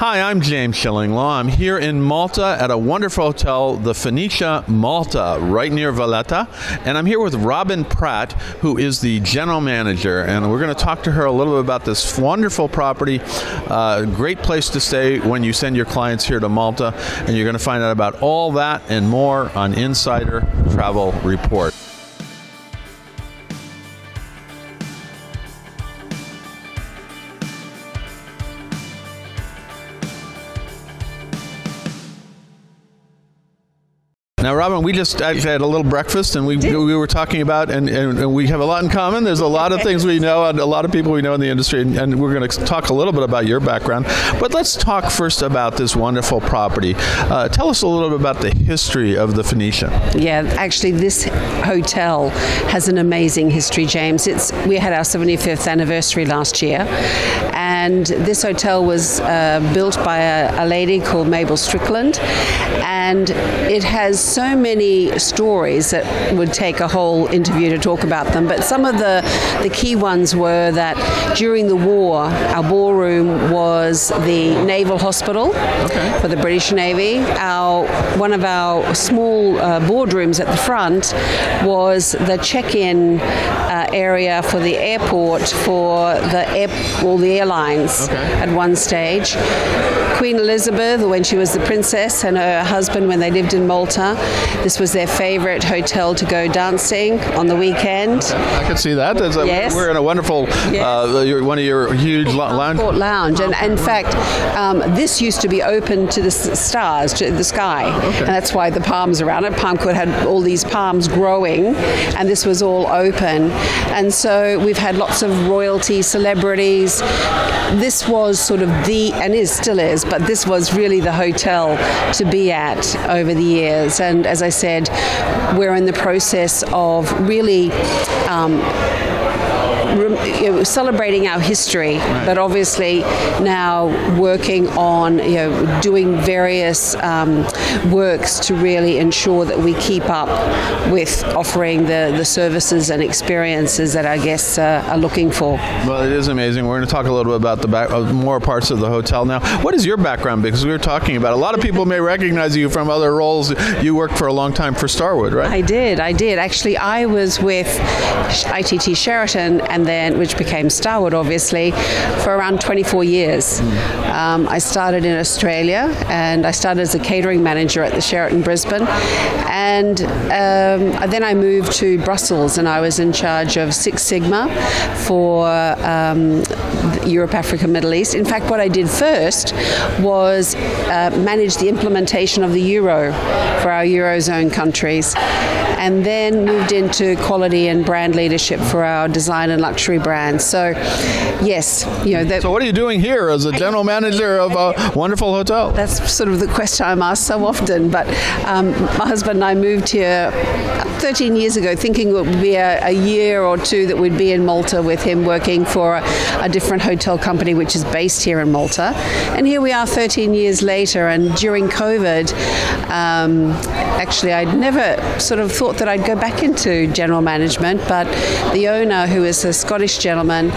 Hi, I'm James Shillinglaw. I'm here in Malta at a wonderful hotel, the Phoenicia Malta, right near Valletta. And I'm here with Robyn Pratt, who is the general manager. And we're going to talk to her a little bit about this wonderful property. Uh, great place to stay when you send your clients here to Malta. And you're going to find out about all that and more on Insider Travel Report. Now, Robyn, we just actually had a little breakfast, and we we were talking about, and, and, and, we have a lot in common. There's a lot of things we know, and a lot of people we know in the industry, and, and we're going to talk a little bit about your background. But let's talk first about this wonderful property. Uh, tell us a little bit about the history of the Phoenicia. Yeah, actually, this hotel has an amazing history, James. It's we had our 75th anniversary last year, and this hotel was uh, built by a, a lady called Mabel Strickland, and it has so many stories that would take a whole interview to talk about them. But some of the, the key ones were that during the war, our ballroom was the naval hospital okay. for the British Navy. Our one of our small uh, boardrooms at the front was the check-in uh, area for the airport for the air, all the airlines okay. at one stage. Queen Elizabeth, when she was the princess, and her husband, when they lived in Malta, this was their favorite hotel to go dancing on the weekend. I can see that. A, yes. We're in a wonderful, yes. uh, one of your huge lounge. lounge. And, and, in fact, um, this used to be open to the stars, to the sky. Okay. And that's why the palms around it. Palm Court had all these palms growing, and this was all open. And so we've had lots of royalty, celebrities. This was sort of the, and is still is, but this was really the hotel to be at over the years. And as I said, we're in the process of really. Um, you know, celebrating our history, right. but obviously now working on you know doing various um, works to really ensure that we keep up with offering the, the services and experiences that our guests uh, are looking for. Well, it is amazing. We're going to talk a little bit about the back, uh, more parts of the hotel now. What is your background? Because we were talking about a lot of people may recognize you from other roles. You worked for a long time for Starwood, right? I did. I did. Actually, I was with ITT Sheraton and then which became Starwood, obviously, for around 24 years. Um, I started in Australia, and I started as a catering manager at the Sheraton Brisbane, and um, then I moved to Brussels, and I was in charge of Six Sigma for um, Europe, Africa, Middle East. In fact, what I did first was uh, manage the implementation of the euro for our eurozone countries and then moved into quality and brand leadership for our design and luxury brands. So, yes, you know. That, so, what are you doing here as a general manager of a wonderful hotel? That's sort of the question I'm asked so often. But um, my husband and I moved here 13 years ago, thinking it would be a, a year or two that we'd be in Malta with him working for a, a different hotel company which is based here in Malta. And here we are 13 years later, and during COVID, um, actually, I'd never sort of thought that I'd go back into general management, but the owner, who is a Scottish gentleman,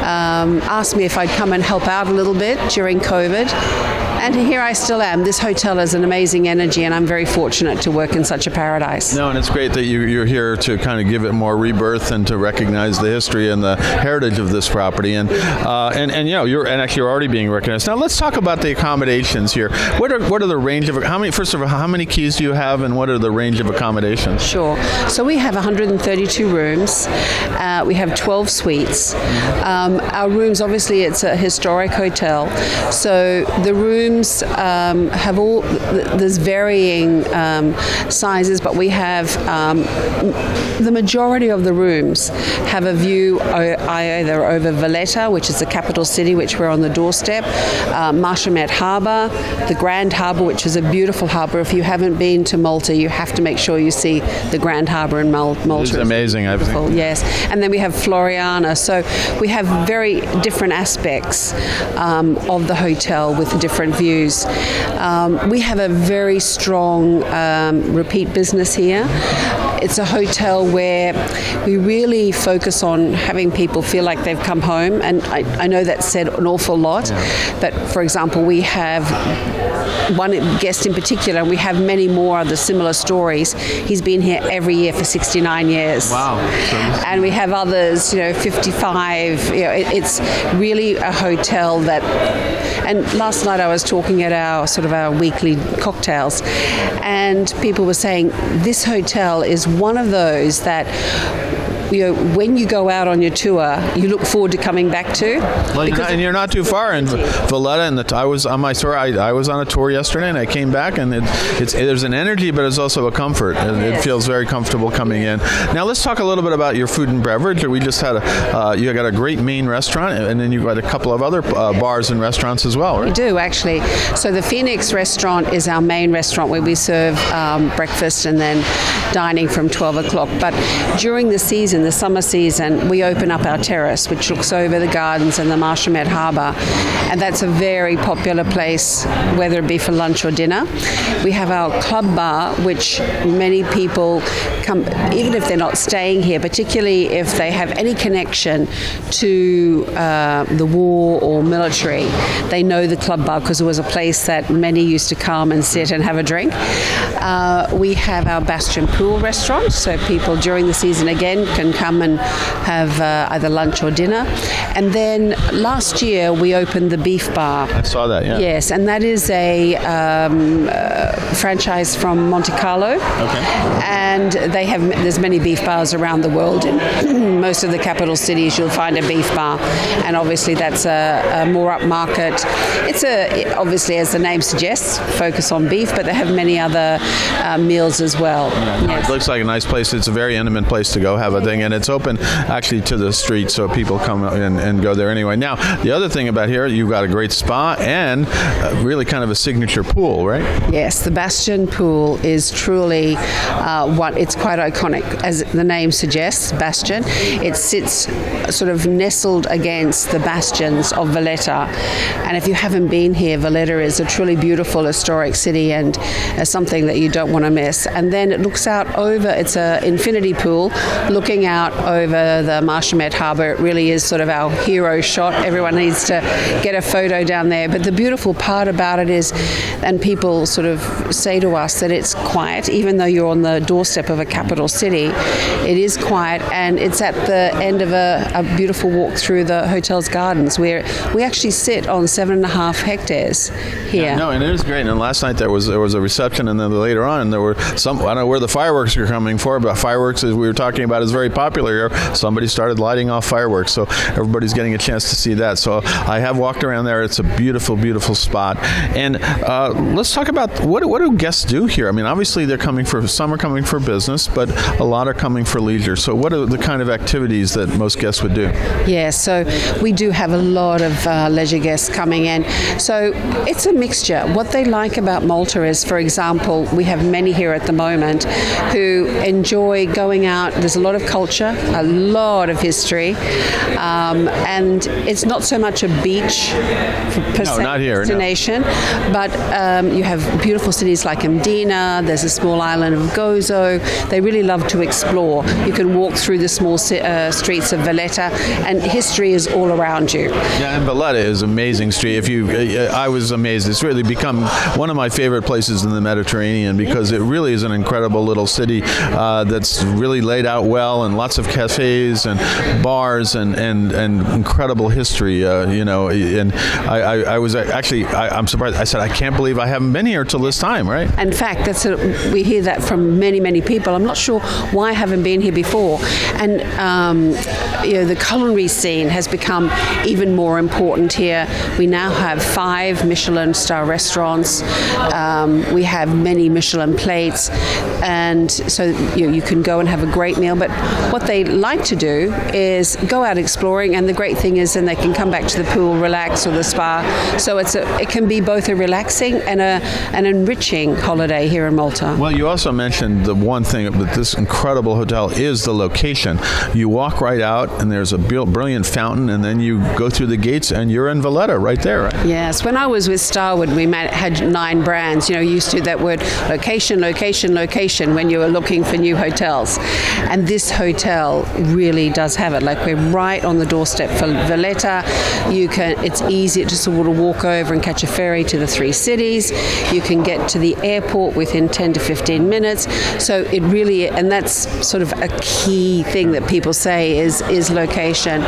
um, asked me if I'd come and help out a little bit during COVID. And here I still am. This hotel has an amazing energy, and I'm very fortunate to work in such a paradise. No, and it's great that you, are here to kind of give it more rebirth and to recognize the history and the heritage of this property. And uh, and and you know, you're and actually you're already being recognized. Now let's talk about the accommodations here. What are what are the range of how many? First of all, how many keys do you have, and what are the range of accommodations? Sure. So we have 132 rooms. Uh, we have 12 suites. Um, our rooms, obviously, it's a historic hotel, so the room rooms um, have all there's varying um, sizes, but we have um, the majority of the rooms have a view either over Valletta, which is the capital city, which we're on the doorstep, uh, Marsamxett Harbour, the Grand Harbour, which is a beautiful harbour. If you haven't been to Malta, you have to make sure you see the Grand Harbour in Mal- Malta. It's amazing, I think. Yes, and then we have Floriana. So we have very different aspects um, of the hotel with different views. Um, we have a very strong um, repeat business here. it's a hotel where we really focus on having people feel like they've come home. And I, I know that said an awful lot, yeah. but for example, we have one guest in particular, and we have many more of the similar stories. He's been here every year for 69 years. Wow. And we have others, you know, 55. You know, it, it's really a hotel that. And last night I was talking at our sort of our weekly cocktails, and people were saying this hotel is one of those that you know, when you go out on your tour, you look forward to coming back to. Not, and you're not too far in Valletta. And the, I was on my tour. I, I, was on a tour yesterday, and I came back, and it, it's there's an energy, but it's also a comfort. And yes. it feels very comfortable coming in. Now let's talk a little bit about your food and beverage. We just had a uh, you got a great main restaurant, and then you've got a couple of other uh, bars and restaurants as well, right? We do actually. So the Phoenix restaurant is our main restaurant where we serve um, breakfast and then dining from 12 o'clock. But during the season, the summer season, we open up our terrace, which looks over the gardens and the Marsamxett Harbour. And that's a very popular place, whether it be for lunch or dinner. We have our club bar, which many people come, even if they're not staying here, particularly if they have any connection to uh, the war or military, they know the club bar because it was a place that many used to come and sit and have a drink. Uh, we have our Bastion Pool restaurant, so people during the season again can come and have uh, either lunch or dinner. And then last year we opened the Beef Bar. I saw that, yeah. Yes, and that is a um, uh, franchise from Monte Carlo. Okay. And they have there's many beef bars around the world. In most of the capital cities, you'll find a beef bar, and obviously that's a, a more upmarket. It's a obviously, as the name suggests, focus on beef, but they have many other uh, meals as well. Yeah, yes. It looks like a nice place. It's a very intimate place to go have a thing, and it's open actually to the street, so people come and, and go there anyway. Now, the other thing about here, you've got a great spa and really kind of a signature pool, right? Yes, the Bastion Pool is truly uh, it's quite iconic, as the name suggests, Bastion. It sits sort of nestled against the bastions of Valletta, and if you haven't been here, Valletta is a truly beautiful historic city and uh, something that you don't want to miss. And then it looks out over. It's an infinity pool looking out over the Marsamxett Harbour. It really is sort of our hero shot. Everyone needs to get a photo down there. But the beautiful part about it is, and people sort of say to us that it's quiet, even though you're on the doorstep of a capital city, it is quiet and it's at the end of a, a beautiful walk through the hotel's gardens where we actually sit on seven and a half hectares here. Yeah, no, and it is great. And last night there was there was a reception, and then later on there were some. I don't know where the fireworks are coming for, but fireworks, as we were talking about, is very popular here. Somebody started lighting off fireworks, so everybody's getting a chance to see that. So I have walked around there. It's a beautiful, beautiful spot. And uh, let's talk about what what do guests do here? I mean, obviously they're coming for some are coming for business, but a lot are coming for leisure. So what are the kind of activities that most guests would do? Yeah, so we do have a lot of uh, leisure guests coming in. So it's a mixture. What they like about Malta is, for example, we have many here at the moment who enjoy going out. There's a lot of culture, a lot of history, um, and it's not so much a beach per no, not here, destination, no. but um, you have beautiful cities like Mdina. There's a small island of Gozo. They really love to explore. You can walk through the small uh, streets of Valletta, and history is all around you. Yeah, and Valletta is amazing street. If you, uh, I was amazed. It's really become one of my favorite places in the Mediterranean because it really is an incredible little city uh, that's really laid out well and lots of cafes and bars and and, and incredible history. Uh, you know, and I, I, I was actually I, am surprised. I said I can't believe I haven't been here till this time. Right? In fact, that's a, we hear that from many many people. I'm not sure why I haven't been here before, and um, you know the culinary scene has become even more important here. We now have five Michelin star restaurants. Um, we have many Michelin plates, and so you, you can go and have a great meal. But what they like to do is go out exploring, and the great thing is then they can come back to the pool, relax relax or the spa. So it's a, it can be both a relaxing and a an enriching holiday here in Malta. Well, you also mentioned the one thing with this incredible hotel is the location. You walk right out, and there's a brilliant fountain, and then you go through the gates, and you're in Valletta right there. Right? Yes. When I was with Starwood, we had nine brands. You know, used to that word location, location, location when you were looking for new hotels, and this hotel really does have it. Like we're right on the doorstep for Valletta. You can. It's easy to just to walk over and catch a ferry to the three cities. You can get to the airport within 10 to 15 minutes. So it really, and that's sort of a key thing that people say is is location.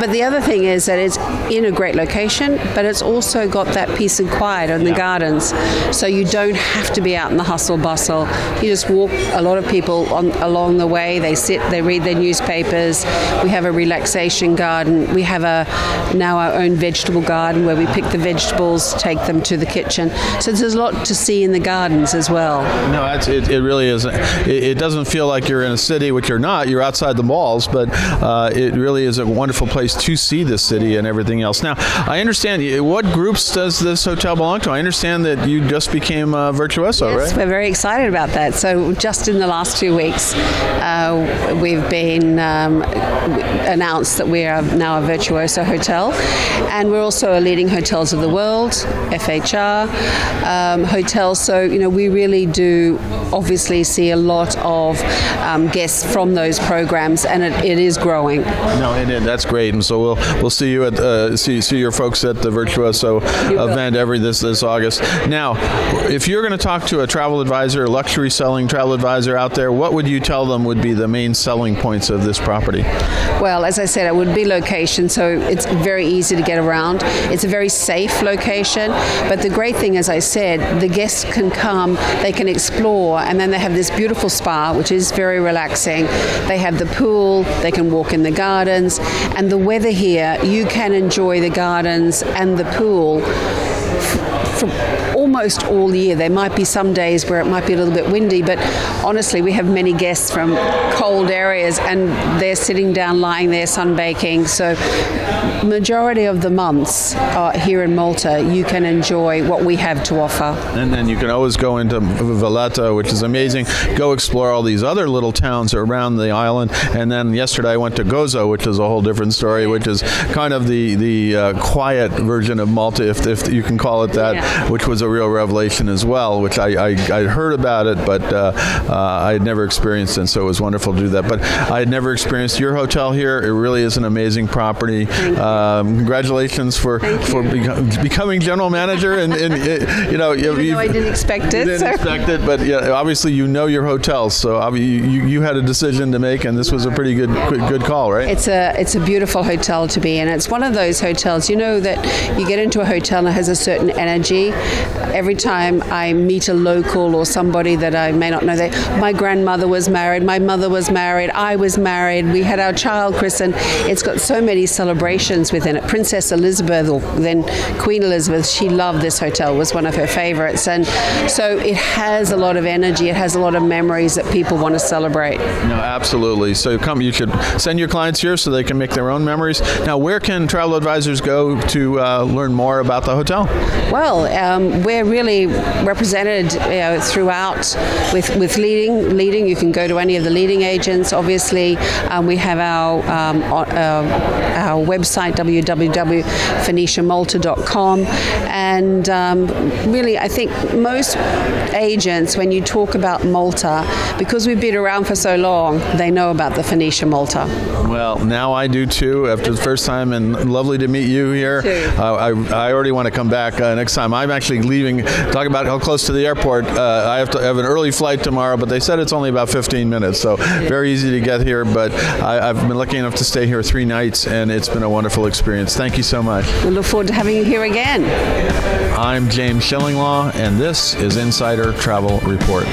But the other thing is that it's in a great location, but it's also got that peace and quiet in the gardens. So you don't have to be out in the hustle bustle. You just walk. A lot of people on along the way. They sit. They read their newspapers. We have a relaxation garden. We have a now our own vegetable garden where we pick the vegetables, take them to the kitchen. So there's a lot to see in the gardens as well. No, it, it really is. It, it, doesn't feel like you're in a city, which you're not. You're outside the malls, but uh, it really is a wonderful place to see the city and everything else. Now, I understand. What groups does this hotel belong to? I understand that you just became a virtuoso, yes, right? we're very excited about that. So just in the last two weeks, uh, we've been um, announced that we are now a virtuoso hotel, and we're also a leading hotels of the world, FHR um, hotels. So you know we really do obviously see a lot of um, guests from those programs, and it, it is growing. No, and, and, that's great. And so we'll we'll see you at uh, see see your folks at the Virtuoso event every this this August. Now, if you're going to talk to a travel advisor, luxury selling travel advisor out there, what would you tell them would be the main selling points of this property? Well, as I said, it would be location, so it's very easy to get around. It's a very safe location, but the great thing, as I said, the guests can come, they can explore, and then they have this beautiful spa, which is very relaxing. They have the pool, they can walk in the gardens, and the weather here, you can enjoy the gardens and the pool for almost all year. There might be some days where it might be a little bit windy, but honestly, we have many guests from cold areas and they're sitting down, lying there, sunbaking. So, majority of the months uh, here in Malta, you can enjoy what we have to offer. And then you can always go into Valletta, which is amazing. Go explore all these other little towns around the island. And then yesterday I went to Gozo, which is a whole different story, which is kind of the the uh, quiet version of Malta, if, if you can call it that, yeah. which was a real revelation as well. Which I I, I heard about it, but uh, uh, I had never experienced it, and so it was wonderful to do that. But I had never experienced your hotel here. It really is an amazing property. Um, congratulations for for becoming general manager, and, and uh, you know, you, Even I didn't expect it. Didn't so. expect it, but yeah, obviously you know your hotels, so you, you had a decision to make, and this was a pretty good good call, right? It's a it's a beautiful hotel to be in. It's one of those hotels, you know, that you get into a hotel and it has a certain energy. Every time I meet a local or somebody that I may not know, they, my grandmother was married, my mother was married, I was married, we had our child christened. It's got so many celebrations within it. Princess Elizabeth, or then Queen Elizabeth, she loved this hotel, was one of her favorites. And so it has a lot of energy, it has a lot of memories that people want to celebrate. No, absolutely. So come, you should send your clients here so they can make their own memories. Now, where can travel advisors go to uh, learn more about the hotel? Well, um, we're really represented you know, throughout with, with leading. Leading, you can go to any of the leading agents. Obviously, um, we have our um, uh, our website www.phoeniciamalta.com, and um, really, I think most agents, when you talk about Malta, because we've been around for so long, they know about the Phoenicia Malta. Well, now I do too. After the first time, and lovely to meet you here. Uh, I, I already want to come back uh, next time. I'm actually leaving. Talk about how close to the airport. Uh, I have to have an early flight tomorrow, but they said it's only about 15 minutes, so very easy to get here. But I, have been lucky enough to stay here three nights, and it's been a wonderful experience. Thank you so much. We look forward to having you here again. I'm James Shillinglaw, and this is Insider Travel Report.